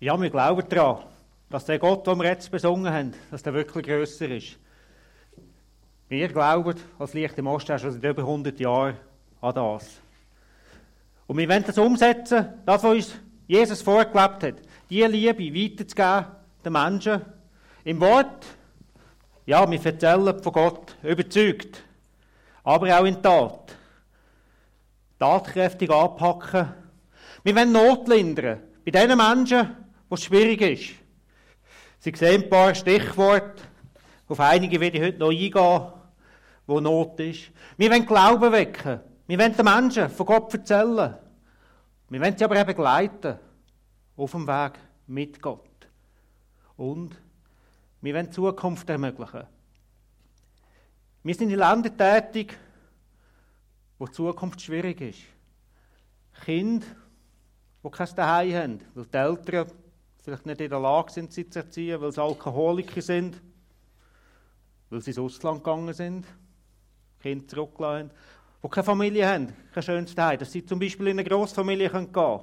Ja, wir glauben daran, dass der Gott, den wir jetzt besungen haben, dass der wirklich grösser ist. Wir glauben als Licht im Osten schon seit über 100 Jahren an das. Und wir wollen das umsetzen, das, was uns Jesus vorgelebt hat, die Liebe weiterzugeben den Menschen. Im Wort, ja, wir erzählen von Gott, überzeugt, aber auch in Tat. Tatkräftig anpacken. Wir wollen Not lindern bei den Menschen, wo es schwierig ist. Sie sehen ein paar Stichworte, auf einige werde ich heute noch eingehen, wo Not ist. Wir wollen Glauben wecken. Wir wollen den Menschen von Gott erzählen. Wir wollen sie aber eben begleiten auf dem Weg mit Gott. Und wir wollen Zukunft ermöglichen. Wir sind in Ländern tätig, wo die Zukunft schwierig ist. Kinder, die kein Zuhause haben, weil die Eltern vielleicht nicht in der Lage sind, sie zu erziehen, weil sie Alkoholiker sind, weil sie ins Ausland gegangen sind, Kinder zurückgelassen haben, die keine Familie haben, kein schönes Zuhause, dass sie zum Beispiel in eine Grossfamilie gehen können.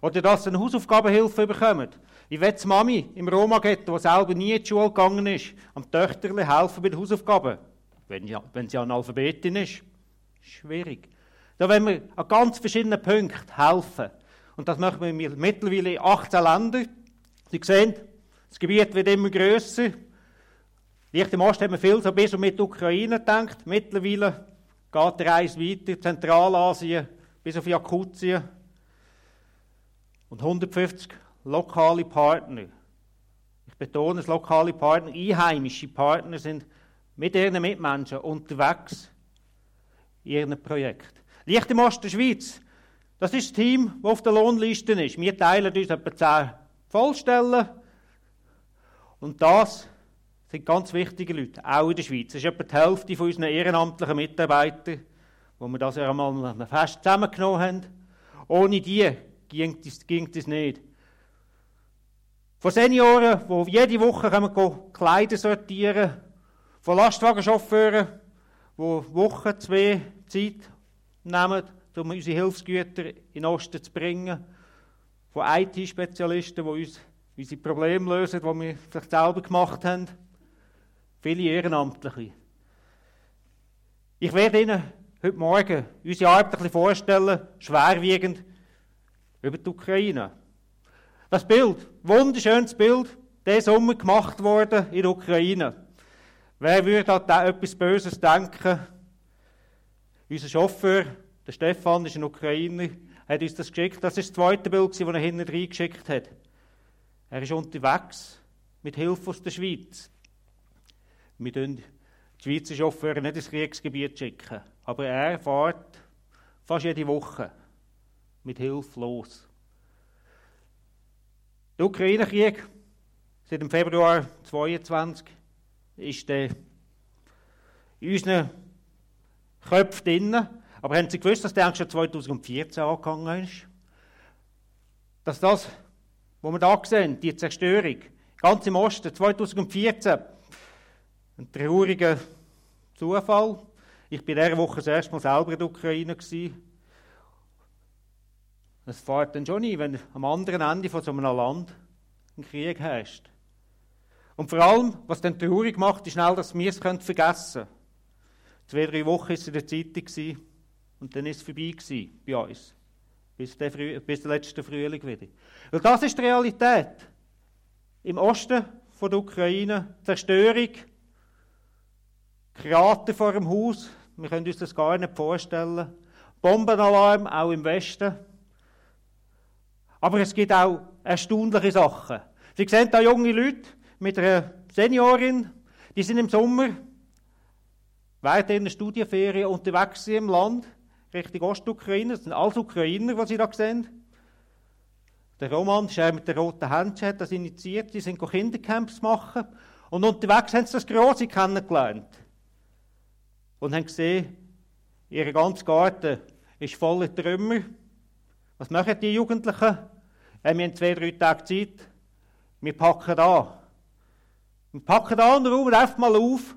Oder dass sie eine Hausaufgabenhilfe bekommen. Ich will Mami im Roma-Ghetto, die selber nie in die Schule gegangen ist, am Töchterle helfen bei den Hausaufgaben, wenn, ja, wenn sie Analphabetin ist. Schwierig. Da wollen wir an ganz verschiedenen Punkten helfen. Und das machen wir mittlerweile in 18 Ländern. Sie sehen, das Gebiet wird immer grösser. Licht im Osten haben wir viel so bis und mit Ukraine gedacht. Mittlerweile geht der Reis weiter, Zentralasien bis auf Jakutien. Und 150 lokale Partner. Ich betone es, lokale Partner, einheimische Partner sind mit ihren Mitmenschen unterwegs in ihrem Projekt. Licht im Osten der Schweiz, das ist das Team, das auf der Lohnliste ist. Wir teilen uns etwa 10 Vollstellen. Und das sind ganz wichtige Leute, auch in der Schweiz. Das ist etwa die Hälfte von unseren ehrenamtlichen Mitarbeitern, wo wir das ja einmal fest zusammengenommen haben. Ohne die ging das, ging das nicht. Von Senioren, die jede Woche kommen, Kleider sortieren, von Lastwagenchauffeuren, die Woche, zwei Zeit nehmen, um unsere Hilfsgüter in den Osten zu bringen, von IT-Spezialisten, die uns unsere Probleme lösen, die wir vielleicht selber gemacht haben, viele Ehrenamtliche. Ich werde Ihnen heute Morgen unsere Arbeit ein bisschen vorstellen, schwerwiegend, über die Ukraine. Das Bild, wunderschönes Bild, der Sommer gemacht worden in der Ukraine. Wer würde da etwas Böses denken? Unser Chauffeur, der Stefan, ist ein Ukrainer, hat uns das geschickt. Das ist das zweite Bild, das er hinten reingeschickt hat. Er ist unterwegs mit Hilfe aus der Schweiz. Wir die Schweizer Chauffeure nicht ins Kriegsgebiet, schicken, aber er fährt fast jede Woche mit Hilfe los. Der Ukraine-Krieg seit dem Februar 2022 ist in unseren Köpfen drin. Aber haben Sie gewusst, dass der schon 2014 angegangen ist? Dass das, was wir hier sehen, die Zerstörung, ganz im Osten, 2014, ein trauriger Zufall. Ich war in dieser Woche das erste Mal selber in der Ukraine. Es fährt dann schon ein, wenn am anderen Ende von so einem Land ein Krieg herrscht. Und vor allem, was dann traurig macht, ist schnell, dass wir es vergessen können. Zwei, drei Wochen war es in der Zeitung und dann ist es vorbei bei uns. Bis der, Früh bis der letzte Frühling wieder. Und das ist die Realität. Im Osten von der Ukraine Zerstörung, Krater vor dem Haus, wir können uns das gar nicht vorstellen. Bombenalarm auch im Westen. Aber es gibt auch erstaunliche Sachen. Sie sehen da junge Leute mit einer Seniorin, die sind im Sommer während ihrer Studienferien unterwegs im Land, Richtung Ostukraine. Das sind alles Ukrainer, die Sie da sehen. Der Roman, der mit der roten Händchen, hat das initiiert. Sie sind Kindercamps machen. Und unterwegs haben sie das Große kennengelernt. Und haben gesehen, ihr ganzer Garten ist voller Trümmer. Was machen die Jugendlichen? wir haben zwei, drei Tage Zeit. Wir packen an. Wir packen an und räumen einfach mal auf,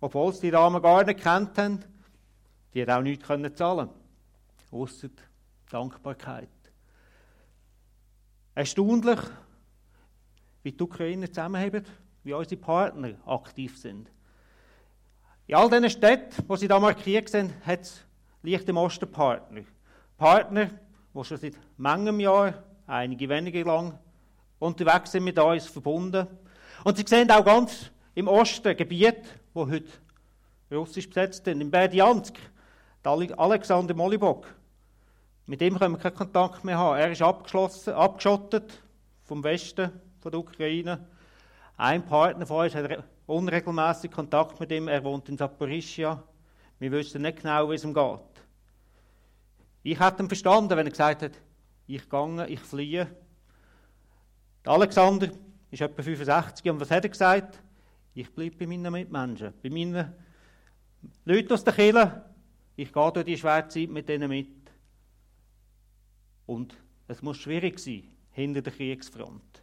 obwohl sie die Damen gar nicht kennt haben. Die hat auch nichts können zahlen Ausser Dankbarkeit. Erstaunlich, wie die Ukrainer zusammenheben, wie unsere Partner aktiv sind. In all diesen Städten, wo sie da markiert sind, hat es leicht im Osten Partner. Partner, die schon seit manchem Jahr, einige wenige lang, unterwegs sind mit uns verbunden. Und sie sehen auch ganz im Osten Gebiete, wo heute russisch besetzt sind. Im Berdiansk, Alexander Molibok. Mit dem können wir keinen Kontakt mehr haben. Er ist abgeschlossen, abgeschottet vom Westen von der Ukraine. Ein Partner von uns hat unregelmäßig Kontakt mit ihm. Er wohnt in Saporischia. Wir wissen nicht genau, wie es ihm geht. Ich hätte ihn verstanden, wenn er gesagt hat, ich gehe, ich fliehe. Der Alexander ist etwa 65 und was hat er gesagt? Ich bleibe bei meinen Mitmenschen, bei meinen Leuten aus der Kirche. Ich gehe durch die schwere Zeit mit denen mit. Und es muss schwierig sein, hinter der Kriegsfront.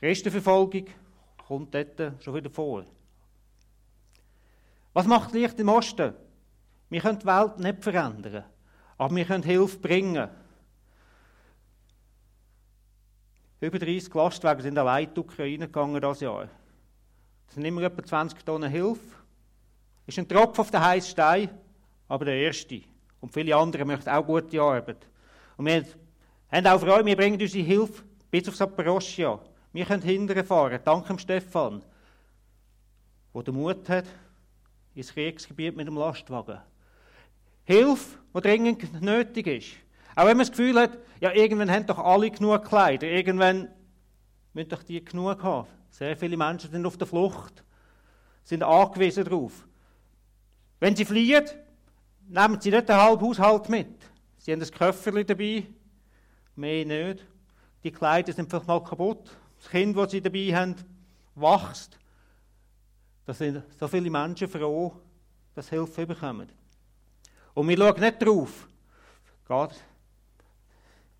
Christenverfolgung kommt dort schon wieder vor. Was macht Licht im Osten? Wir können die Welt nicht verändern, aber wir können Hilfe bringen. Über 30 Lastwagen sind allein in die Ukraine gegangen dieses Jahr. Das sind immer etwa 20 Tonnen Hilfe. Das ist ein Tropfen auf den heißen Stein, aber der erste. Und viele andere möchten auch gute Arbeit. Und wir haben auch Freude, wir bringen unsere Hilfe bis auf Saporoschia. Wir können hinterher fahren, dank dem Stefan, der den Mut hat, ins Kriegsgebiet mit dem Lastwagen. Hilfe, die dringend nötig ist. Auch wenn man das Gefühl hat, ja, irgendwann haben doch alle genug Kleider, irgendwann müssen doch die genug haben. Sehr viele Menschen sind auf der Flucht, sind angewiesen darauf. Wenn sie fliehen, nehmen sie nicht den halben Haushalt mit. Sie haben ein Köfferchen dabei, mehr nicht. Die Kleider sind vielleicht mal kaputt. Das Kind, das sie dabei haben, wächst. Da sind so viele Menschen froh, dass sie Hilfe bekommen. Und wir schauen nicht darauf, geht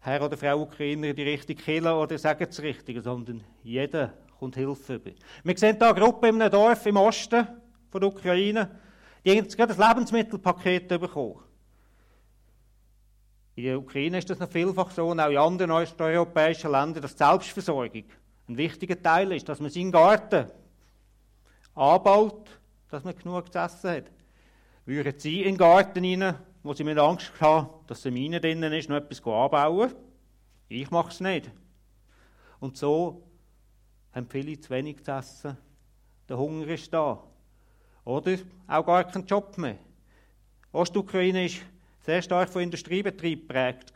Herr oder Frau Ukrainer die richtige Kille oder sagen das Richtige, sondern jeder kommt Hilfe. Wir sehen hier eine Gruppe in einem Dorf im Osten von der Ukraine, die haben gerade ein Lebensmittelpaket bekommen. In der Ukraine ist das noch vielfach so und auch in anderen osteuropäischen Ländern, dass die Selbstversorgung ein wichtiger Teil ist, dass man seinen Garten anbaut, dass man genug zu essen hat. Würden Sie in den Garten rein, wo Sie mit Angst haben, dass eine Mine drinnen ist, noch etwas anbauen? Ich mache es nicht. Und so haben viele zu wenig zu essen. Der Hunger ist da. Oder auch gar keinen Job mehr. Ostukraine war sehr stark von Industriebetrieb geprägt.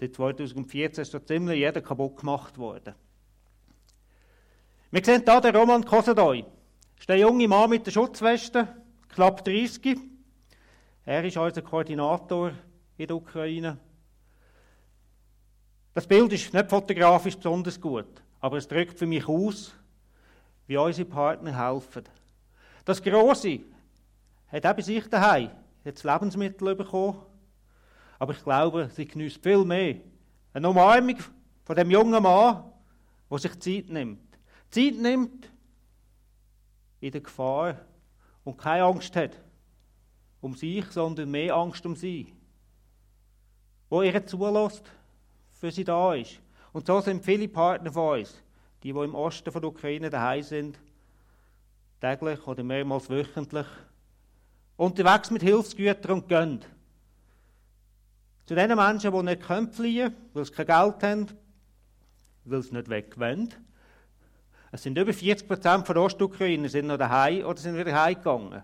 Seit 2014 ist da ziemlich jeder kaputt gemacht worden. Wir sehen hier den Roman Kosedoi. Das ist der junge Mann mit der Schutzweste, knapp 30. Er ist unser Koordinator in der Ukraine. Das Bild ist nicht fotografisch besonders gut, aber es drückt für mich aus, wie unsere Partner helfen. Das Grosse hat auch bei sich daheim jetzt Lebensmittel bekommen, aber ich glaube, sie genießt viel mehr eine Umarmung von dem jungen Mann, der sich Zeit nimmt. Zeit nimmt in der Gefahr und keine Angst hat um sich, sondern mehr Angst um sie. Wo ihr zulässt, für sie da ist. Und so sind viele Partner von uns, die, die im Osten von der Ukraine daheim sind, täglich oder mehrmals wöchentlich, unterwegs mit Hilfsgütern und gehen. Zu den Menschen, die nicht fliehen können, weil sie kein Geld haben, weil sie nicht weg wollen, es sind über 40 Prozent der Ostukrainer sind noch daheim oder sind wieder heimgegangen.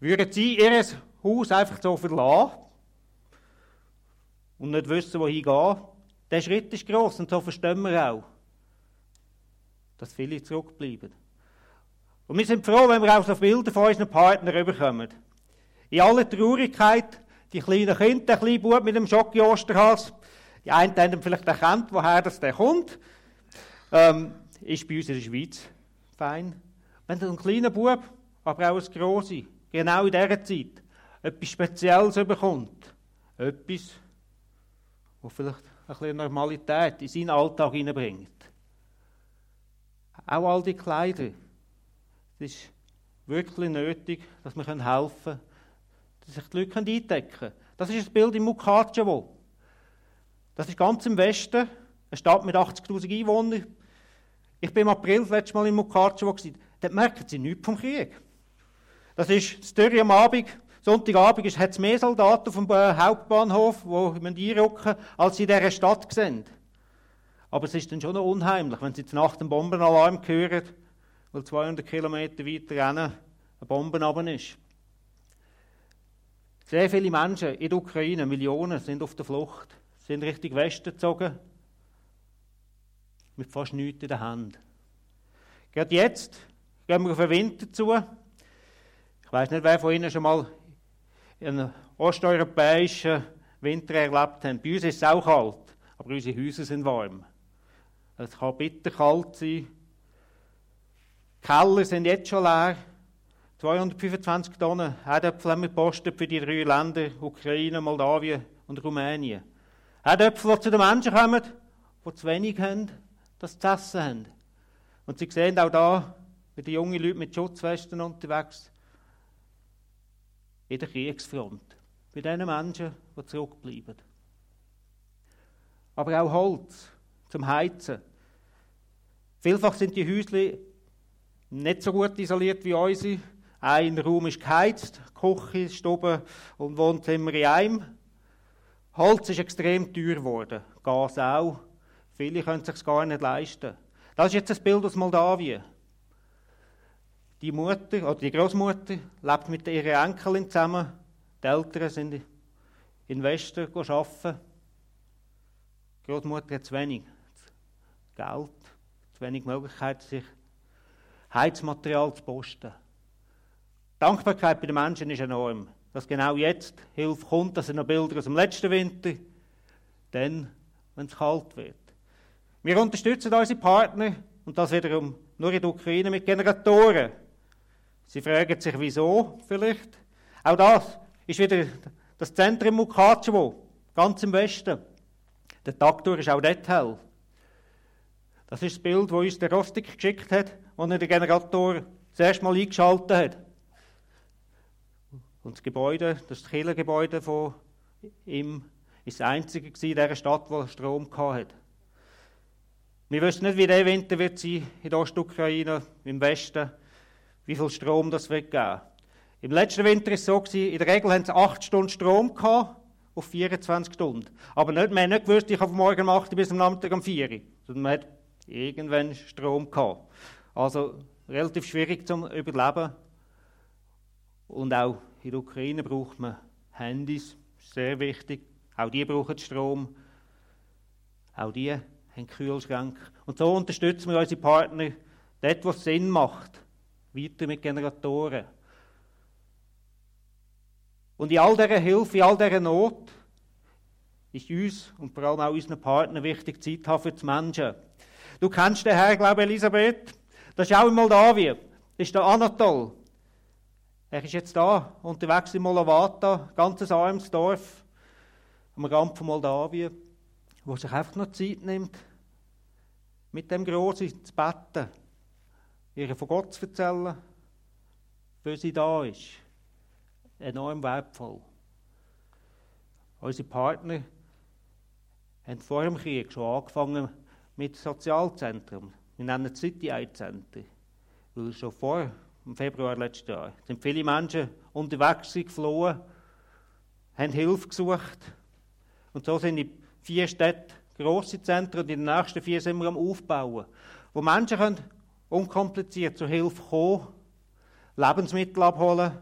Würden sie ihr Haus einfach so verlassen und nicht wissen, wohin gehen, der Schritt ist gross und so verstehen wir auch, dass viele zurückbleiben. Und wir sind froh, wenn wir auch so Bilder von unseren Partnern bekommen. In aller Traurigkeit, die kleinen Kinder, der kleine Bub mit dem Schocki Osterhals, die einen haben vielleicht erkannt, woher das der kommt. Ähm, ist bei uns in der Schweiz fein. Wenn ein kleiner Bub, aber auch ein grosser, genau in dieser Zeit etwas Spezielles bekommt, etwas, wo vielleicht ein bisschen Normalität in seinen Alltag hineinbringt. Auch all die Kleider. Es ist wirklich nötig, dass wir helfen können, dass sich die Leute eindecken können. Das ist das Bild im Mukachevo. Das ist ganz im Westen, eine Stadt mit 80.000 Einwohnern. Ich bin im April das letzte Mal in Mukatschewo, dort merken sie nichts vom Krieg. Das ist das Dürre am Abend, Sonntagabend hat es mehr Soldaten dem äh, Hauptbahnhof, die einrücken als in dieser Stadt sind. Aber es ist dann schon noch unheimlich, wenn sie Nacht einen Bombenalarm hören, weil 200 Kilometer weiter rennen eine Bombe oben ist. Sehr viele Menschen in der Ukraine, Millionen, sind auf der Flucht, sind Richtung Westen gezogen, mit fast nichts in der Hand. Gerade jetzt gehen wir auf den Winter zu. Ich weiß nicht, wer von Ihnen schon mal einen osteuropäischen Winter erlebt hat. Bei uns ist es auch kalt, aber unsere Häuser sind warm. Es kann bitter kalt sein. Keller sind jetzt schon leer. 225 Tonnen Herdöpfel haben wir gepostet für die drei Länder, Ukraine, Moldawien und Rumänien. Herdöpfel, die zu den Menschen kommen, die zu wenig haben, sie zu essen haben. Und Sie sehen auch da, wie die jungen Leute mit Schutzwesten unterwegs in der Kriegsfront. Bei den Menschen, die zurückbleiben. Aber auch Holz zum Heizen. Vielfach sind die Häusle nicht so gut isoliert wie unsere. Ein Raum ist geheizt, Küche, Stube und Wohnzimmer in einem. Holz ist extrem teuer geworden, Gas auch. Viele können es sich gar nicht leisten. Das ist jetzt ein Bild aus Moldawien. Die Mutter oder die Großmutter lebt mit ihrer Enkelin zusammen. Die Eltern sind in Westen arbeiten. Die Großmutter hat zu wenig Geld, zu wenig Möglichkeit, sich Heizmaterial zu posten. Dankbarkeit bei den Menschen ist enorm. Dass genau jetzt Hilfe kommt, dass er noch Bilder aus dem letzten Winter, dann, wenn es kalt wird. Wir unterstützen unsere Partner und das wiederum nur in der Ukraine mit Generatoren. Sie fragen sich, wieso vielleicht. Auch das ist wieder das Zentrum Mukatschewo, ganz im Westen. Der Tag ist auch dort hell. Das ist das Bild, das uns der Rostik geschickt hat, als er den Generator zuerst mal eingeschaltet hat. Und das Gebäude, das Kirchengebäude von ihm, ist das einzige in dieser Stadt, wo Strom hatte. Wir wissen nicht, wie der Winter wird sein in der Ostukraine, im Westen wie viel Strom das wird geben. Im letzten Winter war es so, in der Regel haben sie 8 Stunden Strom gehabt, auf 24 Stunden. Aber nicht, man hat nicht gewusst, ich habe von morgen um 8 Uhr bis am Nachmittag um 4 Uhr. Sondern man hat irgendwann Strom gehabt. Also relativ schwierig zum Überleben. Und auch in der Ukraine braucht man Handys, sehr wichtig. Auch die brauchen Strom. Auch die haben Kühlschränke. Und so unterstützen wir unsere Partner dort, wo es Sinn macht weiter mit Generatoren. Und in all dieser Hilfe, in all dieser Not, ist uns und vor allem auch unseren Partnern wichtig, Zeit haben für die Menschen. Du kennst den Herrn, glaube ich, Elisabeth. Das ist auch in Moldawien. Das ist der Anatol. Er ist jetzt da, unterwegs in Molavata, ganz armes Dorf am Rand von Moldawien, wo sich einfach noch Zeit nimmt, mit dem Großen zu beten ihr von Gott zu erzählen, für sie da ist, enorm wertvoll. Unsere Partner haben vor dem Krieg schon angefangen mit Sozialzentren. Nennen es City Center. Weil schon vor im Februar letzten Jahr sind viele Menschen unterwegs geflohen, haben Hilfe gesucht. Und so sind in vier Städten grosse Zentren und in den nächsten vier sind wir am Aufbauen, wo Menschen können unkompliziert zur Hilfe kommen, Lebensmittel abholen,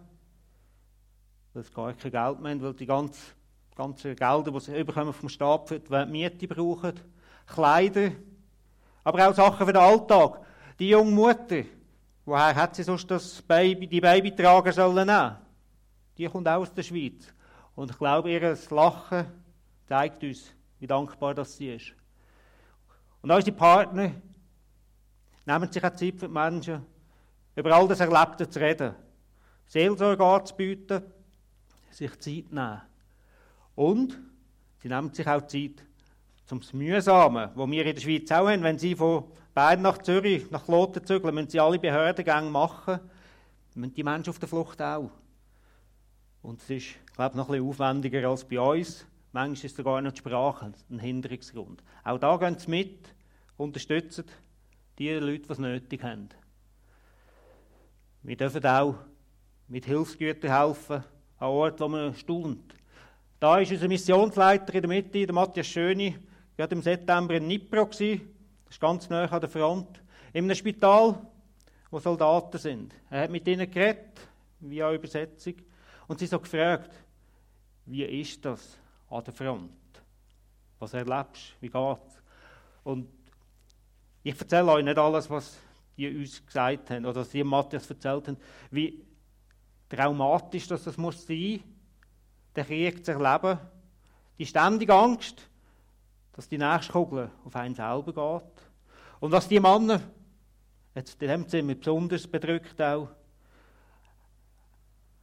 weil sie gar kein Geld mehr haben, weil die ganzen, ganzen Gelder, die sie vom Staat für die Miete brauchen, Kleider, aber auch Sachen für den Alltag. Die junge Mutter, woher hat sie sonst das Baby, die Babytrager sollen? Die kommt auch aus der Schweiz. Und ich glaube, ihr Lachen zeigt uns, wie dankbar das sie ist. Und unsere Partner, Nehmen sich auch Zeit für die Menschen, über all das Erlebte zu reden, Seelsorge anzubieten, sich Zeit nehmen. Und sie nehmen sich auch Zeit zum Mühsamen, wo wir in der Schweiz auch haben. Wenn sie von Bern nach Zürich, nach Kloten zügeln, müssen sie alle Behördengänge machen. Müssen die Menschen auf der Flucht auch. Und es ist, glaube ich, noch ein bisschen aufwendiger als bei uns. Manchmal ist sogar noch die Sprache ein Hinderungsgrund. Auch da gehen sie mit, unterstützen die Leute, die es nötig haben. Wir dürfen auch mit Hilfsgütern helfen, an Orten, wo man staunt. Da ist unser Missionsleiter in der Mitte, der Matthias Schöni, gerade im September in Nipro das ist ganz nah an der Front, in einem Spital, wo Soldaten sind. Er hat mit ihnen geredet, via Übersetzung, und sie so gefragt, wie ist das an der Front? Was erlebst du? Wie geht's? Und ich erzähle euch nicht alles, was die uns gesagt haben oder was die Matthias erzählt haben, wie traumatisch dass das muss sein, den Krieg zu erleben, die ständige Angst, dass die nächste Kugel auf einen selber geht und was die Männer, jetzt in dem Zimmer besonders bedrückt auch,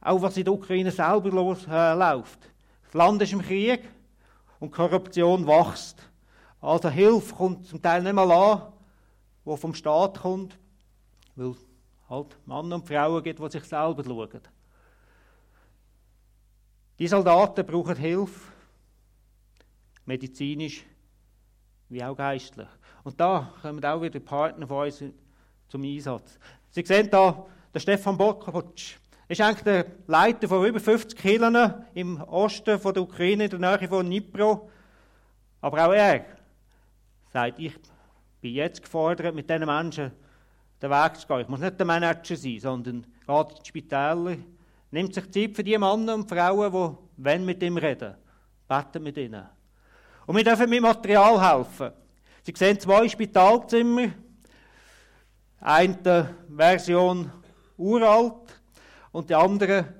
auch was in der Ukraine selber los, äh. Das Land ist im Krieg und Korruption wächst. Also Hilfe kommt zum Teil nicht mal an, wo vom Staat kommt, weil halt Männer und Frauen gibt, die sich selber schauen. Die Soldaten brauchen Hilfe, medizinisch wie auch geistlich. Und da kommen auch wieder Partner von uns zum Einsatz. Sie sehen hier, der Stefan Bokowitsch ist eigentlich der Leiter von über 50 Kirchen im Osten von der Ukraine, in der Nähe von Dnipro. Aber auch er sagt, ich bin jetzt gefordert, mit diesen Menschen den Weg zu gehen. Ich muss nicht der Manager sein, sondern geht in die Spitäler, nimmt sich Zeit für die Männer und Frauen, die wenn mit ihm reden, beten mit ihnen. Und wir dürfen mit Material helfen. Sie sehen zwei Spitalzimmer, eine Version uralt und die andere,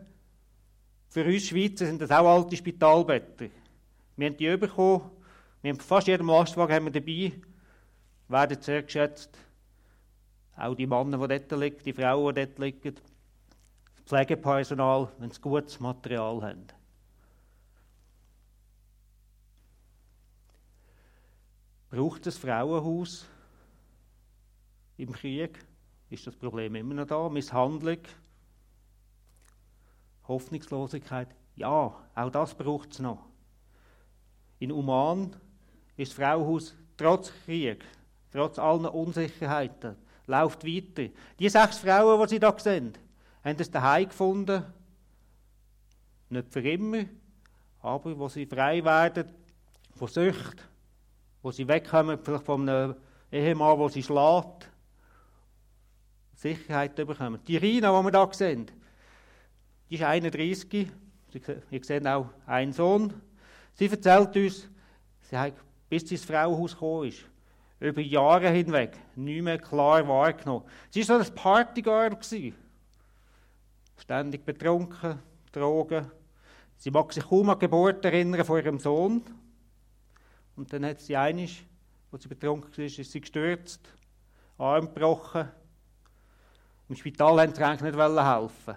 für uns Schweizer sind das auch alte Spitalbetten. Wir haben die bekommen, wir haben fast jeden Lastwagen haben wir dabei, werden sehr geschätzt. Auch die Männer, die dort liegen, die Frauen, die dort liegen, das Pflegepersonal, wenn sie gutes Material haben. Braucht es Frauenhaus im Krieg? Ist das Problem immer noch da? Misshandlung? Hoffnungslosigkeit? Ja, auch das braucht es noch. In Oman ist das Frauenhaus trotz Krieg, trotz allen Unsicherheiten, läuft weiter. Die sechs Frauen, die Sie da sehen, haben es daheim gefunden. Nicht für immer, aber wo sie frei werden von Sucht, wo sie wegkommen vielleicht von einem Ehemann, wo sie schlägt, Sicherheit bekommen. Die Rina, die wir hier sehen, die ist 31, ihr seht auch einen Sohn. Sie erzählt uns, sie hat, bis sie ins Frauenhaus gekommen ist, über Jahre hinweg nicht mehr klar wahrgenommen. Sie war so ein Partygirl. Ständig betrunken, Drogen. Sie mag sich kaum an die Geburt erinnern von ihrem Sohn. Und dann hat sie einig, wo sie betrunken war, ist sie gestürzt, Arm gebrochen. Im Spital wollten sie eigentlich nicht helfen.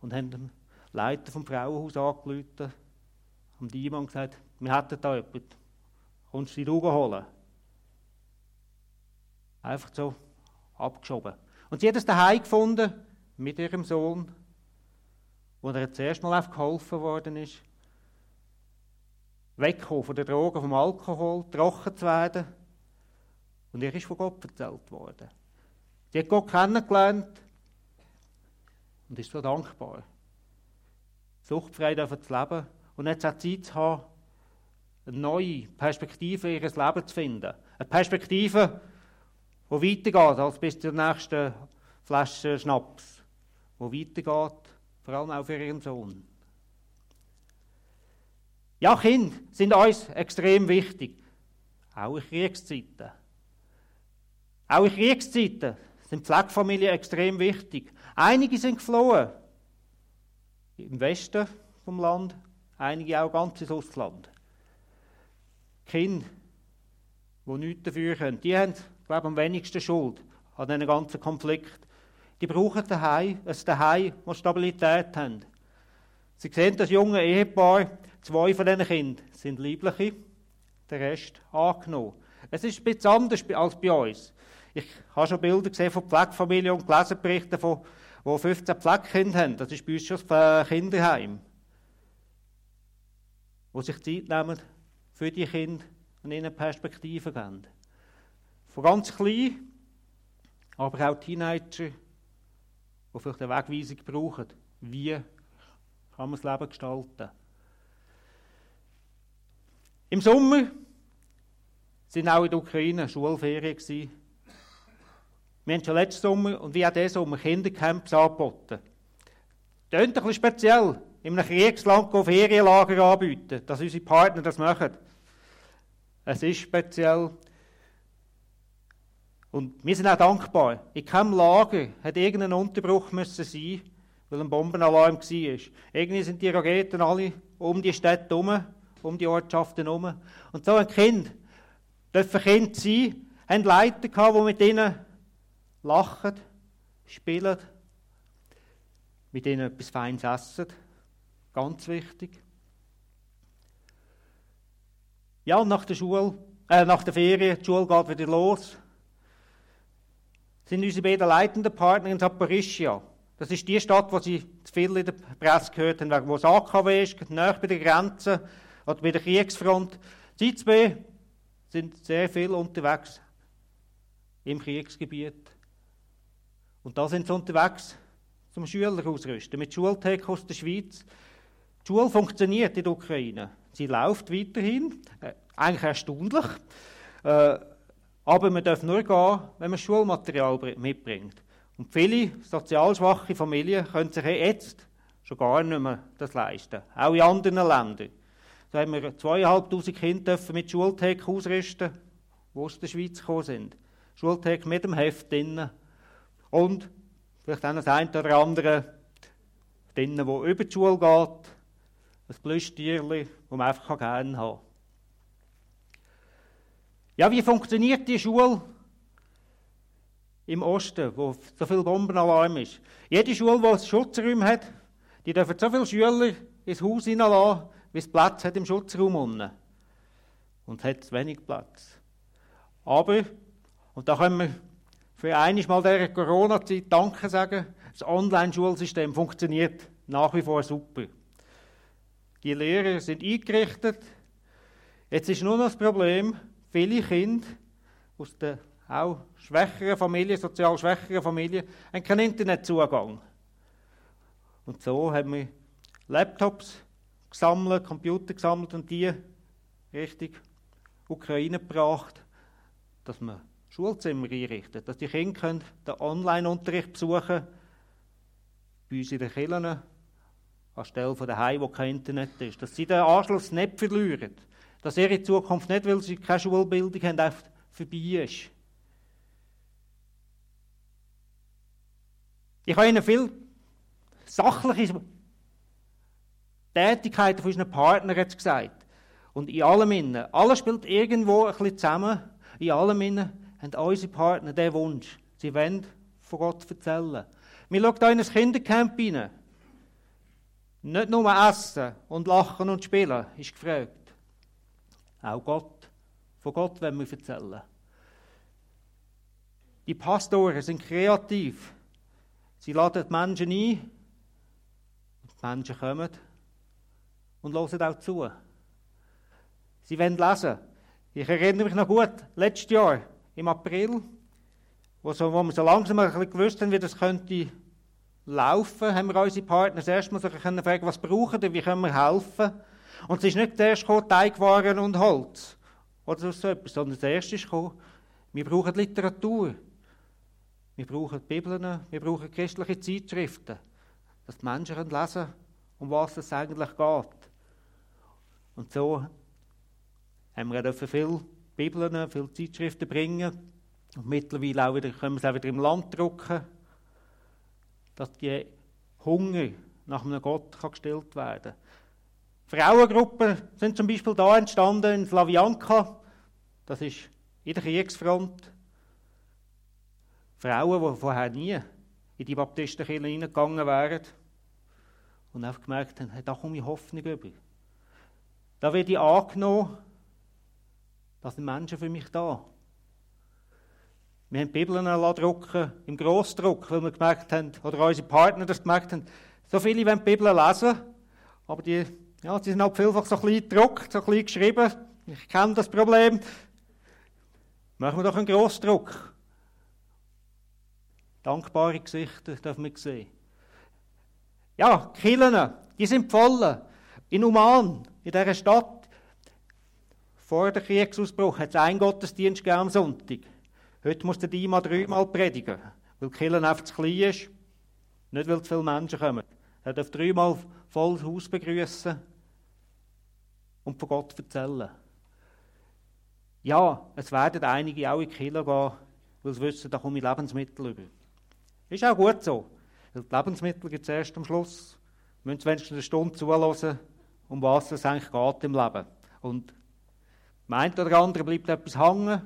Und haben dem Leiter vom Frauenhaus angerufen, haben die jemand gesagt, wir hätten da jemanden, kommst du Augen holen? Einfach so abgeschoben. Und sie hat es daheim gefunden, mit ihrem Sohn, wo er zuerst mal geholfen worden ist wegkommen von den Drogen, vom Alkohol, trocken zu werden. Und ihr ist von Gott erzählt worden. Sie hat Gott kennengelernt und ist so dankbar. Suchtfrei zu leben und jetzt auch Zeit zu haben, eine neue Perspektive in ihr Leben zu finden. Eine Perspektive, die weitergeht als bis zur nächsten Flasche Schnaps. Die weitergeht, vor allem auch für ihren Sohn. Ja, Kinder sind uns extrem wichtig. Auch in Kriegszeiten. Auch in Kriegszeiten sind Pflegefamilien extrem wichtig. Einige sind geflohen. Im Westen vom Land, einige auch ganz ins Ausland. Kinder, die nichts dafür können, die haben, glaube ich, am wenigsten Schuld an diesem ganzen Konflikt. Die brauchen daheim, ein Daheim, das Stabilität hat. Sie sehen das junge Ehepaar, Zwei von diesen Kindern sind liebliche, der Rest angenommen. Es ist ein bisschen anders als bei uns. Ich habe schon Bilder gesehen von Pflegefamilien und gelesen Berichte von, die 15 Pflegekinder haben. Das ist bei uns schon das Kinderheim. Wo sich Zeit nehmen für die Kinder und ihnen Perspektiven geben. von ganz klein, aber auch Teenager, die vielleicht eine Wegweisung brauchen. Wie kann man das Leben gestalten? Im Sommer sind auch in der Ukraine Schulferien gewesen. Wir haben schon letzten Sommer und wie auch diesen Sommer Kindercamps angeboten. Ist ein bisschen speziell, in einem Kriegsland Ferienlager anbieten, dass unsere Partner das machen. Es ist speziell. Und wir sind auch dankbar. In keinem Lager hat irgendein Unterbruch müssen sein, weil ein Bombenalarm war. Irgendwie sind die Raketen alle um die Städte herum, um die Ortschaften herum. Und so ein Kind dürfen Kind sein, haben Leiter gehabt, die mit ihnen lachen, spielen, mit ihnen etwas Feines essen. Ganz wichtig. Ja, und nach der Schule, äh, nach der Ferien, die Schule geht wieder los, sind unsere beiden leitenden Partner in Saporischia. Das ist die Stadt, wo Sie zu viel in der Presse gehört haben, wo es AKW ist, nahe bei der Grenze oder bei der Kriegsfront. Die zwei sind sehr viel unterwegs im Kriegsgebiet. Und da sind sie unterwegs zum Schüler ausrüsten, mit Schultech aus der Schweiz. Die Schule funktioniert in der Ukraine. Sie läuft weiterhin, äh, eigentlich erstaunlich. Äh, aber man darf nur gehen, wenn man Schulmaterial mitbringt. Und viele sozial schwache Familien können sich jetzt schon gar nicht mehr das leisten. Auch in anderen Ländern. Da haben wir zweieinhalbtausend Kinder mit Schultech ausrüsten, die aus der Schweiz gekommen sind. Schultech mit dem Heft drinnen. Und vielleicht auch das eine oder andere drinnen, wo über die Schule geht. Ein Plüschtierchen, das man einfach gerne haben kann. Ja, wie funktioniert die Schule im Osten, wo so viel Bombenalarm ist? Jede Schule, die Schutzräume hat, die dürfen so viele Schüler ins Haus hineinlassen, wie es Platz hat im Schutzraum unten. Und hat wenig Platz. Aber, und da können wir für einmal mal der Corona-Zeit Danke sagen, das Online-Schulsystem funktioniert nach wie vor super. Die Lehrer sind eingerichtet. Jetzt ist nur noch das Problem, viele Kinder aus der auch schwächeren Familien, sozial schwächeren Familien, haben keinen Internetzugang. Und so haben wir Laptops gesammelt, Computer gesammelt und die Richtung Ukraine gebracht, dass man Schulzimmer einrichtet, dass die Kinder den Online-Unterricht besuchen können, bei uns in den Kirchen, anstelle von daheim, wo kein Internet ist. Dass sie den Anschluss nicht verlieren. Dass ihre Zukunft nicht, weil sie keine Schulbildung haben, einfach vorbei ist. Ich habe Ihnen viel sachliche Tätigkeiten von unseren Partnern jetzt gesagt. Und in allem innen, alles spielt irgendwo ein bisschen zusammen. In allem innen haben unsere Partner den Wunsch. Sie wollen von Gott erzählen. Wir schauen hier in ein Kindercamp hinein. Nicht nur essen und lachen und spielen ist gefragt. Auch Gott. Von Gott wollen wir erzählen. Die Pastoren sind kreativ. Sie laden die Menschen ein. Die Menschen kommen und hören auch zu. Sie wollen lesen. Ich erinnere mich noch gut, letztes Jahr, im April, wo, so, wo wir so langsam ein bisschen gewusst haben, wie das könnte laufen, haben wir unsere Partner erst mal fragen, was brauchen wir, wie können wir helfen. Und es ist nicht zuerst gekommen, Teigwaren und Holz oder so etwas, sondern das erste ist gekommen, wir brauchen Literatur. Wir brauchen Bibeln, wir brauchen christliche Zeitschriften, dass die Menschen lesen können, um was es eigentlich geht. Und so haben wir dürfen viele Bibeln, viele Zeitschriften bringen. Und mittlerweile auch wieder, können wir es auch wieder im Land drucken, dass die Hunger nach einem Gott kann gestillt werden kann. Frauengruppen sind zum Beispiel da entstanden in Slavianka. Das ist in der Kriegsfront. Frauen, die vorher nie in die Baptistenkirche hineingegangen wären und einfach gemerkt haben, da komme ich Hoffnung über. Da werde ich angenommen, da sind Menschen für mich da. Wir haben Bibeln drucken, im Grossdruck, weil wir gemerkt haben, oder unsere Partner das gemerkt haben, so viele wollen die Bibel lesen, aber die, ja, die sind halt vielfach so klein gedruckt, so klein geschrieben. Ich kenne das Problem. Machen wir doch einen Grossdruck. Dankbare Gesichter dürfen wir sehen. Ja, Killen, die sind voll. In Oman, in dieser Stadt, vor dem Kriegsausbruch, hat es einen Gottesdienst am Sonntag. Heute muss der Dima dreimal predigen, weil Killen einfach zu klein ist. Nicht, weil zu viele Menschen kommen. Er darf dreimal volles Haus begrüßen und von Gott erzählen. Ja, es werden einige auch in die Kirche gehen, weil sie wissen, da komme ich Lebensmittel über. Ist auch gut so. Weil die Lebensmittel gibt es erst am Schluss. Wir müssen wenigstens eine Stunde zuhören, um was es eigentlich geht im Leben. Und meint oder andere bleibt etwas hängen.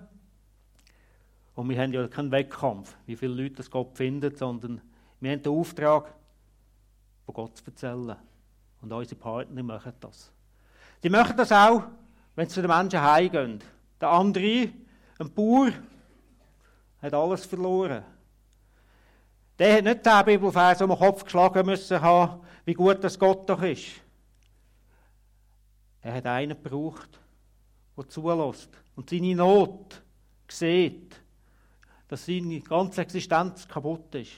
Und wir haben ja keinen Wettkampf, wie viele Leute das Gott findet, sondern wir haben den Auftrag, von Gott zu erzählen. Und unsere Partner machen das. Die machen das auch, wenn sie zu den Menschen heimgehen. Der andere, ein Bauer, hat alles verloren. Der hat nicht den Bibelvers um den Kopf geschlagen müssen haben, wie gut das Gott doch ist. Er hat einen gebraucht, der zulässt und seine Not sieht, dass seine ganze Existenz kaputt ist.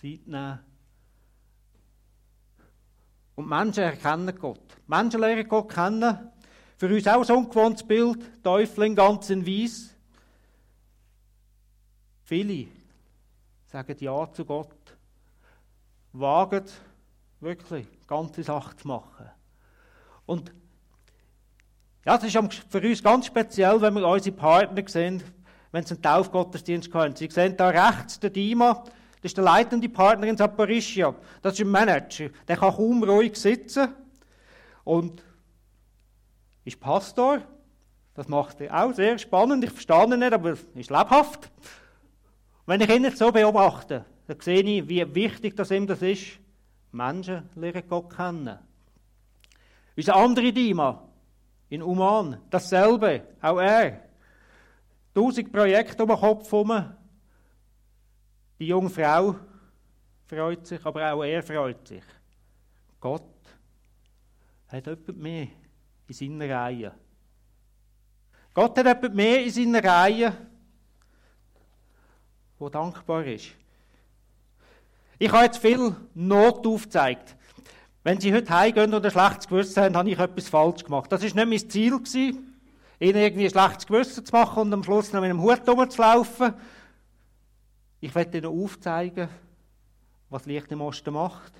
Zeit nehmen. Und Menschen erkennen Gott. Menschen lernen Gott kennen. Für uns auch ein ungewohntes Bild. Teufel ganz in Weiß. Viele sagen Ja zu Gott. Wagen wirklich ganze Sache zu machen. Und ja, es ist für uns ganz speziell, wenn wir unsere Partner sehen, wenn sie einen Taufgottesdienst haben. Sie sehen da rechts den Dima, das ist der leitende Partner in Saporischia. Das ist ein Manager. Der kann kaum ruhig sitzen und ist Pastor. Das macht er auch sehr spannend. Ich verstehe ihn nicht, aber ist lebhaft. Wenn ich ihn so beobachte, dann sehe ich, wie wichtig das ihm das ist. Menschen lernen Gott kennen. Unser andere Dima in Oman, dasselbe, auch er. Tausend Projekte um den Kopf herum. Die junge Frau freut sich, aber auch er freut sich. Gott hat jemand mehr in seiner Reihe. Gott hat jemand mehr in seiner Reihe, wo dankbar ist. Ich habe jetzt viel Not aufgezeigt. Wenn Sie heute heimgehen und ein schlechtes Gewissen haben, habe ich etwas falsch gemacht. Das war nicht mein Ziel, Ihnen irgendwie ein schlechtes Gewissen zu machen und am Schluss noch mit einem Hut rumzulaufen. Ich werde Ihnen aufzeigen, was Licht im Osten macht.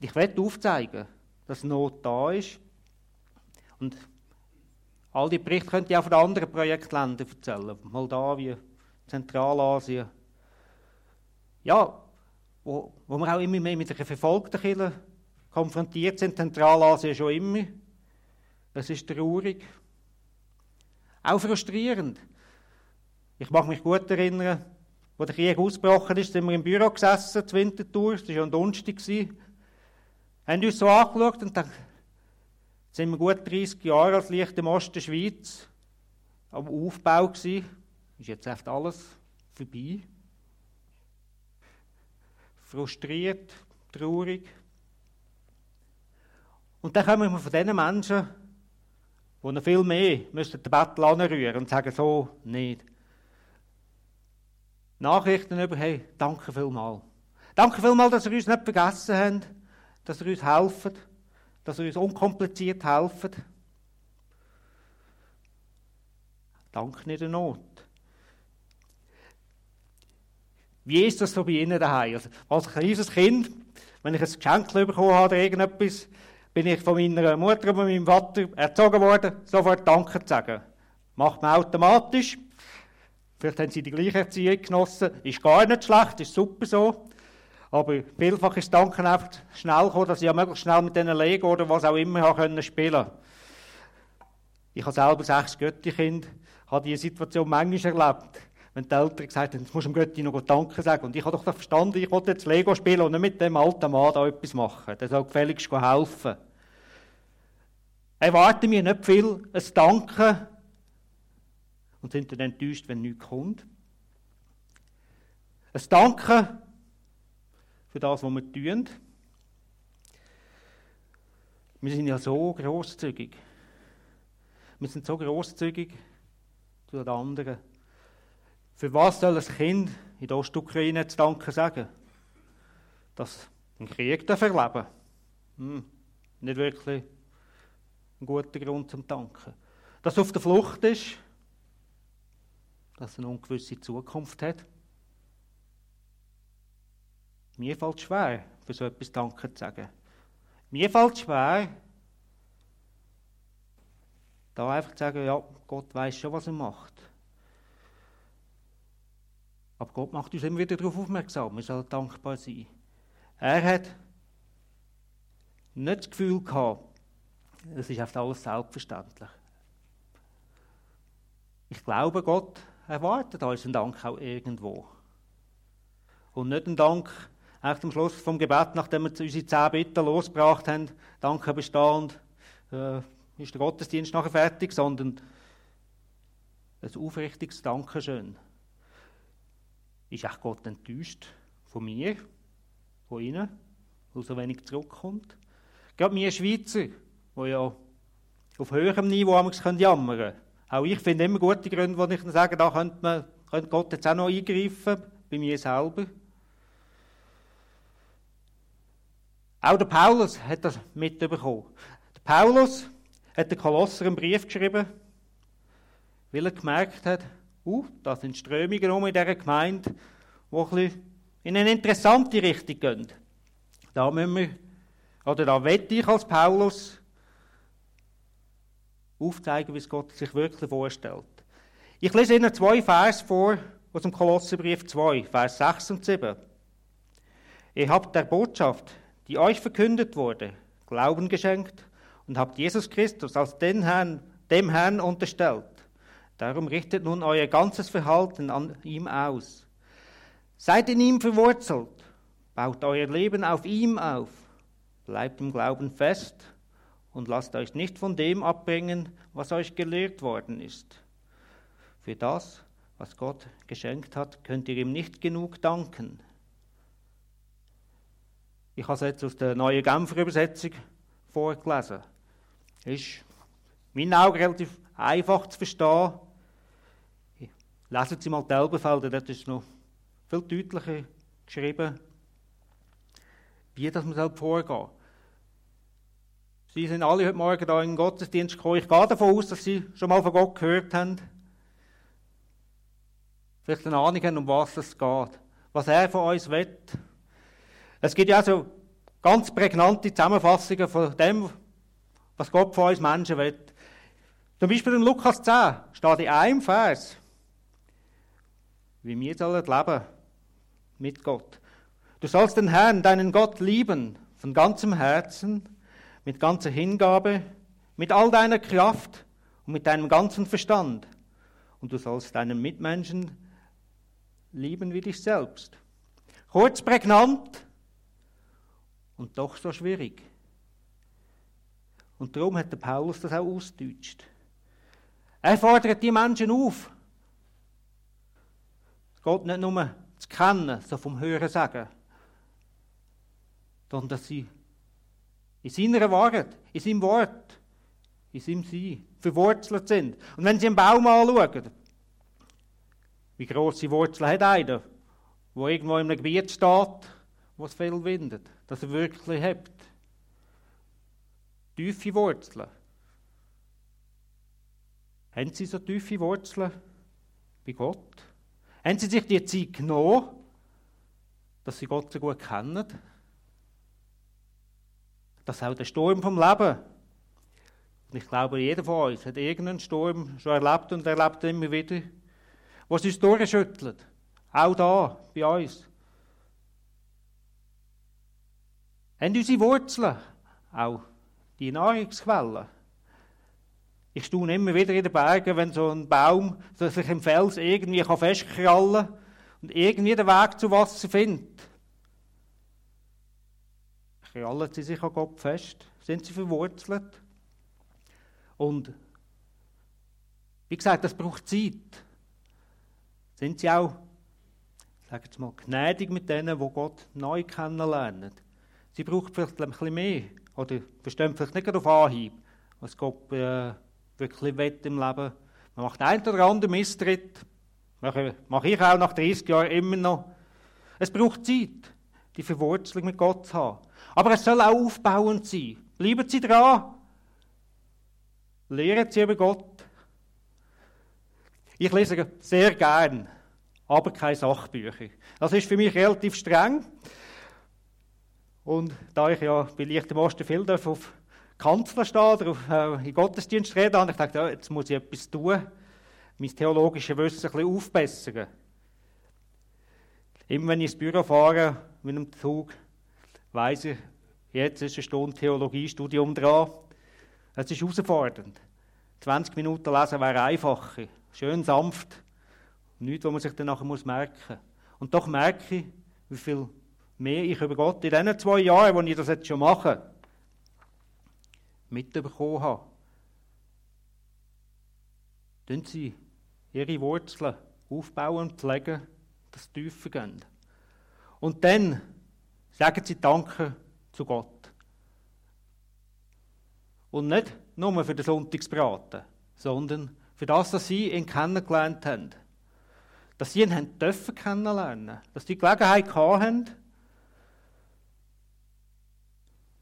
Ich werde aufzeigen, dass Not da ist. Und all die Berichte könnt ihr auch von anderen Projektländern erzählen. Moldawien, Zentralasien. Ja, wo, wo wir auch immer mehr mit einer verfolgten Kirche konfrontiert sind. Zentralasien schon immer. Es ist traurig. Auch frustrierend. Ich mag mich gut erinnern, als der Krieg ausgebrochen ist, sind wir im Büro gesessen, zur Wintertour, das war ja ein Donnerstag, haben uns so angeschaut und dann sind wir gut 30 Jahre als Licht im Osten der Schweiz am Aufbau gewesen. Ist jetzt echt alles vorbei. Frustriert, traurig. Und dann kommen wir von diesen Menschen, die noch viel mehr müssen den Bettel anrühren und sagen so nicht. Nachrichten über, hey, danke vielmals. Danke vielmals, dass ihr uns nicht vergessen habt, dass ihr uns helft, dass ihr uns unkompliziert helft. Danke in der Not. Wie ist das so bei Ihnen daheim? Also, als kleines Kind, wenn ich ein Geschenk bekommen habe irgendetwas, bin ich von meiner Mutter und meinem Vater erzogen worden, sofort Danke zu sagen. Macht man automatisch. Vielleicht haben sie die gleiche Erziehung genossen. Ist gar nicht schlecht, ist super so. Aber vielfach ist Danken einfach schnell gekommen, dass ich ja möglichst schnell mit diesen Lego oder was auch immer können spielen Ich habe selber sechs Göttikinder, habe diese Situation manchmal erlebt. Wenn die Eltern gesagt haben, jetzt musst du dem Götti noch Danke sagen. Und ich habe doch verstanden, ich wollte jetzt Lego spielen und nicht mit dem alten Mann da etwas machen. Der soll gefälligst helfen. Erwarte mir nicht viel, ein Danken und sind dann enttäuscht, wenn nichts kommt. Ein Danke für das, was wir tun. Wir sind ja so großzügig. Wir sind so großzügig, zu den anderen. Für was soll ein Kind in der Ostukraine zu danken sagen? Dass ein Krieg erleben hm, Nicht wirklich ein guter Grund zum Danken. Dass er auf der Flucht ist, dass er eine ungewisse Zukunft hat. Mir fällt es schwer, für so etwas Danke zu sagen. Mir fällt es schwer, da einfach zu sagen, ja, Gott weiß schon, was er macht. Aber Gott macht uns immer wieder darauf aufmerksam, wir sollen dankbar sein. Er hat nicht das Gefühl gehabt, es ist einfach alles selbstverständlich. Ich glaube, Gott erwartet unseren Dank auch irgendwo. Und nicht einen Dank echt am Schluss vom Gebet, nachdem wir unsere zehn Bitten losgebracht haben, Danke bestehend, äh, ist der Gottesdienst nachher fertig, sondern ein aufrichtiges Dankeschön. Ist auch Gott enttäuscht von mir, von Ihnen, weil so wenig zurückkommt? Gerade wir Schweizer, die ja auf höherem Niveau jammern können. Auch ich finde immer gute Gründe, wo ich sage, da könnte, man, könnte Gott jetzt auch noch eingreifen, bei mir selber. Auch der Paulus hat das mitbekommen. Der Paulus hat den Kolosser einen Brief geschrieben, weil er gemerkt hat, uh, da sind Strömungen um in dieser Gemeinde, die in eine interessante Richtung gehen. Da müssen wir, oder da wette ich als Paulus aufzeigen, wie es Gott sich wirklich vorstellt. Ich lese Ihnen zwei Vers vor aus dem Kolosserbrief 2, Vers 6 und 7. Ihr habt der Botschaft, die euch verkündet wurde, Glauben geschenkt und habt Jesus Christus als den Herrn, dem Herrn unterstellt. Darum richtet nun euer ganzes Verhalten an ihm aus. Seid in ihm verwurzelt, baut euer Leben auf ihm auf, bleibt im Glauben fest und lasst euch nicht von dem abbringen, was euch gelehrt worden ist. Für das, was Gott geschenkt hat, könnt ihr ihm nicht genug danken. Ich habe es jetzt aus der neuen Genfer Übersetzung vorgelesen. Ist in meinen Augen relativ einfach zu verstehen. Lesen Sie mal die Elbenfelder, dort ist noch viel deutlicher geschrieben, wie das man vorgehen. Sie sind alle heute Morgen da in den Gottesdienst gekommen. Ich gehe davon aus, dass Sie schon mal von Gott gehört haben. Vielleicht eine Ahnung haben, um was es geht. Was er von uns will. Es gibt ja so ganz prägnante Zusammenfassungen von dem, was Gott von uns Menschen will. Zum Beispiel in Lukas 10 steht in einem Vers, wie wir sollen leben mit Gott. Du sollst den Herrn, deinen Gott, lieben von ganzem Herzen, mit ganzer Hingabe, mit all deiner Kraft und mit deinem ganzen Verstand. Und du sollst deinen Mitmenschen lieben wie dich selbst. Kurz, prägnant und doch so schwierig. Und darum hat der Paulus das auch ausgedeutscht. Er fordert die Menschen auf, Gott nicht nur zu kennen, so vom Hören sagen, sondern dass sie in seiner Wahrheit, in seinem Wort, in seinem Sein verwurzelt sind. Und wenn Sie einen Baum anschauen, wie grosse Wurzeln hat einer, wo irgendwo in einem Gebiet steht, wo es viel windet, dass er wirklich hebt. Tiefe Wurzeln. Haben Sie so tiefe Wurzeln bei Gott? Haben Sie sich die Zeit genommen, dass Sie Gott so gut kennen? Dass auch der Sturm vom Leben, und ich glaube, jeder von uns hat irgendeinen Sturm schon erlebt und erlebt immer wieder, was uns durchschüttelt. Auch da, bei uns. Haben unsere Wurzeln auch die Nahrungsquellen? Ich staune immer wieder in den Bergen, wenn so ein Baum sich im Fels irgendwie festkrallen kann und irgendwie den Weg zu Wasser findet. Krallen sie sich an Gott fest? Sind sie verwurzelt? Und wie gesagt, das braucht Zeit. Sind sie auch, sagen wir mal, gnädig mit denen, die Gott neu kennenlernen? Sie braucht vielleicht ein bisschen mehr. Oder verstehen vielleicht nicht auf Anhieb, was Gott äh, wirklich will im Leben, Man macht ein oder andere Misstritt. Mache, mache ich auch nach 30 Jahren immer noch. Es braucht Zeit, die Verwurzelung mit Gott zu haben. Aber es soll auch aufbauend sein. Bleiben Sie dran. Lehren Sie über Gott. Ich lese sehr gern, aber keine Sachbücher. Das ist für mich relativ streng. Und da ich ja bei Licht im Osten viel auf Kanzler stehen auf, äh, in Gottesdienst reden, habe ich gedacht, ja, jetzt muss ich etwas tun, mein theologisches Wissen ein bisschen aufbessern. Immer wenn ich ins Büro fahre mit einem Zug, weiss ich, jetzt ist eine Stunde Theologiestudium dran. Es ist herausfordernd. 20 Minuten lesen wäre einfacher. Schön sanft. Nichts, was man sich dann nachher merken muss. Und doch merke ich, wie viel mehr ich über Gott in diesen zwei Jahren, wo ich das jetzt schon mache, mitbekommen habe. Tun Sie Ihre Wurzeln aufbauen und pflegen, dass sie tiefer gehen. Und dann sagen Sie Danke zu Gott. Und nicht nur für den Sonntagsbraten, sondern für das, dass Sie ihn kennengelernt haben. Dass Sie ihn haben dürfen kennenlernen. Dass Sie die Gelegenheit haben.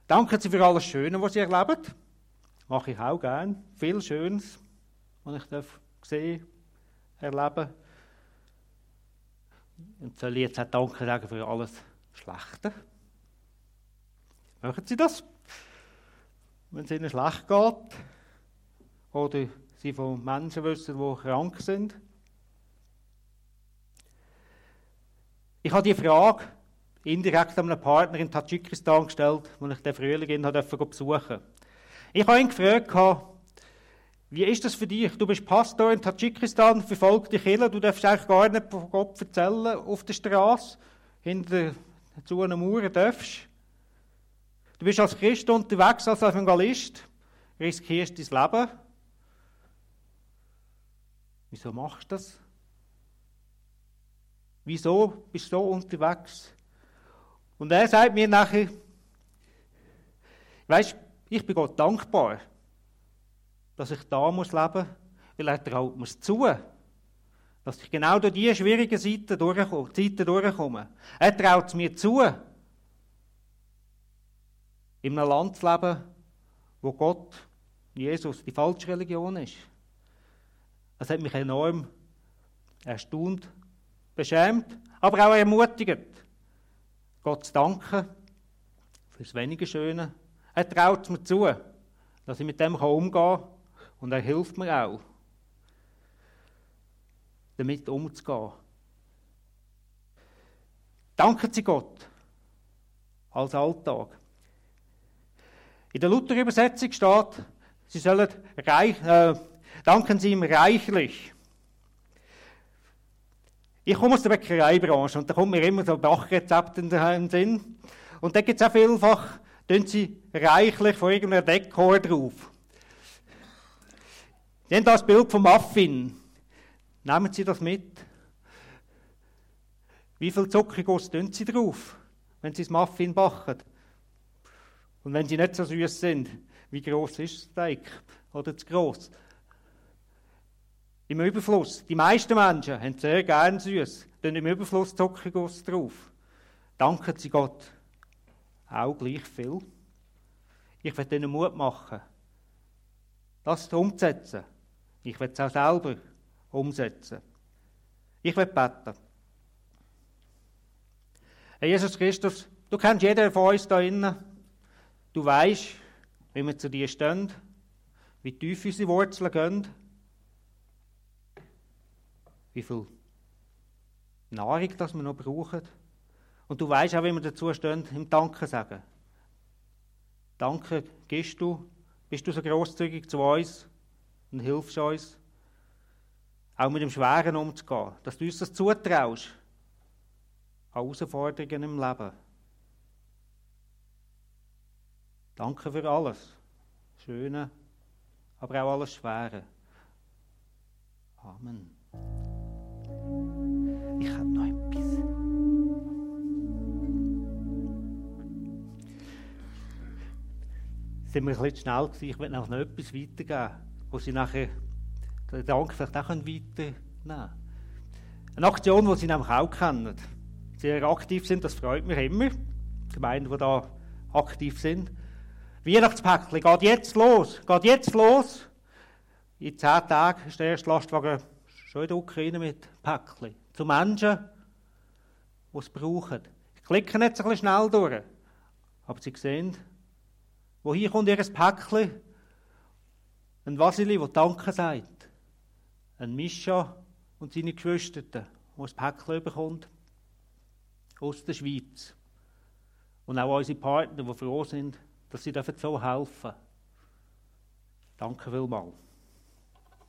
Danke Sie für alles Schöne, was Sie erleben. Mache ich auch gern. Viel Schönes, was ich sehen erleben Und soll jetzt auch Danke sagen für alles Schlechte? Machen Sie das? Wenn es Ihnen schlecht geht? Oder Sie von Menschen wissen, die krank sind? Ich habe die Frage indirekt einem Partner in Tadschikistan gestellt, als ich den Frühling ihn besuchen durfte. Ich habe ihn gefragt, wie ist das für dich? Du bist Pastor in Tadschikistan, verfolgte Kirche, du darfst eigentlich gar nicht von Gott erzählen auf der Straße, hinter zu einer Mauer darfst. Du bist als Christ unterwegs, als Evangelist, riskierst dein Leben. Wieso machst du das? Wieso bist du so unterwegs? Und er sagt mir nachher, weißt, ich bin Gott dankbar, dass ich da muss leben, weil er traut mir zu, dass ich genau durch diese schwierigen Zeiten durchkomme. Zeiten durchkomme. Er traut es mir zu, in einem Land zu leben, wo Gott, Jesus, die falsche Religion ist. Das hat mich enorm erstaunt, beschämt, aber auch ermutigt. Gott zu danken für das wenige Schöne. Er traut mir zu, dass ich mit dem umgehen kann und er hilft mir auch, damit umzugehen. Danken Sie Gott als Alltag. In der Luther-Übersetzung steht, Sie sollen reich, äh, danken Sie ihm reichlich. Ich komme aus der Bäckereibranche und da kommt mir immer so Bachrezepte in den Sinn. Und da gibt es auch vielfach, tun sie reichlich von irgendeiner Dekor drauf. Sie haben das Bild vom Muffin. Nehmen Sie das mit. Wie viel Zuckerguss tun Sie drauf, wenn Sie das Muffin backen? Und wenn sie nicht so süß sind, wie groß ist das Teig? Oder zu groß? Im Überfluss. Die meisten Menschen haben sehr gern süß, tun im Überfluss Zuckerguss drauf. Danken Sie Gott auch gleich viel. Ich werde ihnen Mut machen, das umzusetzen. Ich werde es auch selber umsetzen. Ich werde beten. Herr Jesus Christus, du kennst jeden von uns da innen. Du weißt, wie wir zu dir stehen, wie tief unsere Wurzeln gehen wie viel Nahrung das wir noch brauchen. Und du weißt auch, wie wir dazu stehen, im Danke sagen. Danke gibst du, bist du so großzügig zu uns und hilfst uns, auch mit dem Schweren umzugehen, dass du uns das zutraust, an Herausforderungen im Leben. Danke für alles, Schöne, aber auch alles Schwere. Amen. Noch etwas. Sind wir ein bisschen schnell gewesen. Ich will noch etwas weitergeben, wo Sie nachher den Dank vielleicht auch weiternehmen können. Eine Aktion, die Sie nämlich auch kennen. Sehr aktiv sind, das freut mich immer. Gemeinden, die da aktiv sind. Weihnachtspäckchen geht jetzt los, geht jetzt los. In zehn Tagen ist der erste Lastwagen schon in der Ukraine mit Päckchen. Zu Menschen, die es brauchen. Ich klicke jetzt ein bisschen schnell durch. Aber Sie sehen, wohin kommt Ihr Päckchen? Ein Vasili, der Danke sagt. Ein Mischa und seine Geschwister, die ein Päckchen bekommt. Aus der Schweiz. Und auch unsere Partner, die froh sind, dass sie so helfen dürfen. Danke vielmals.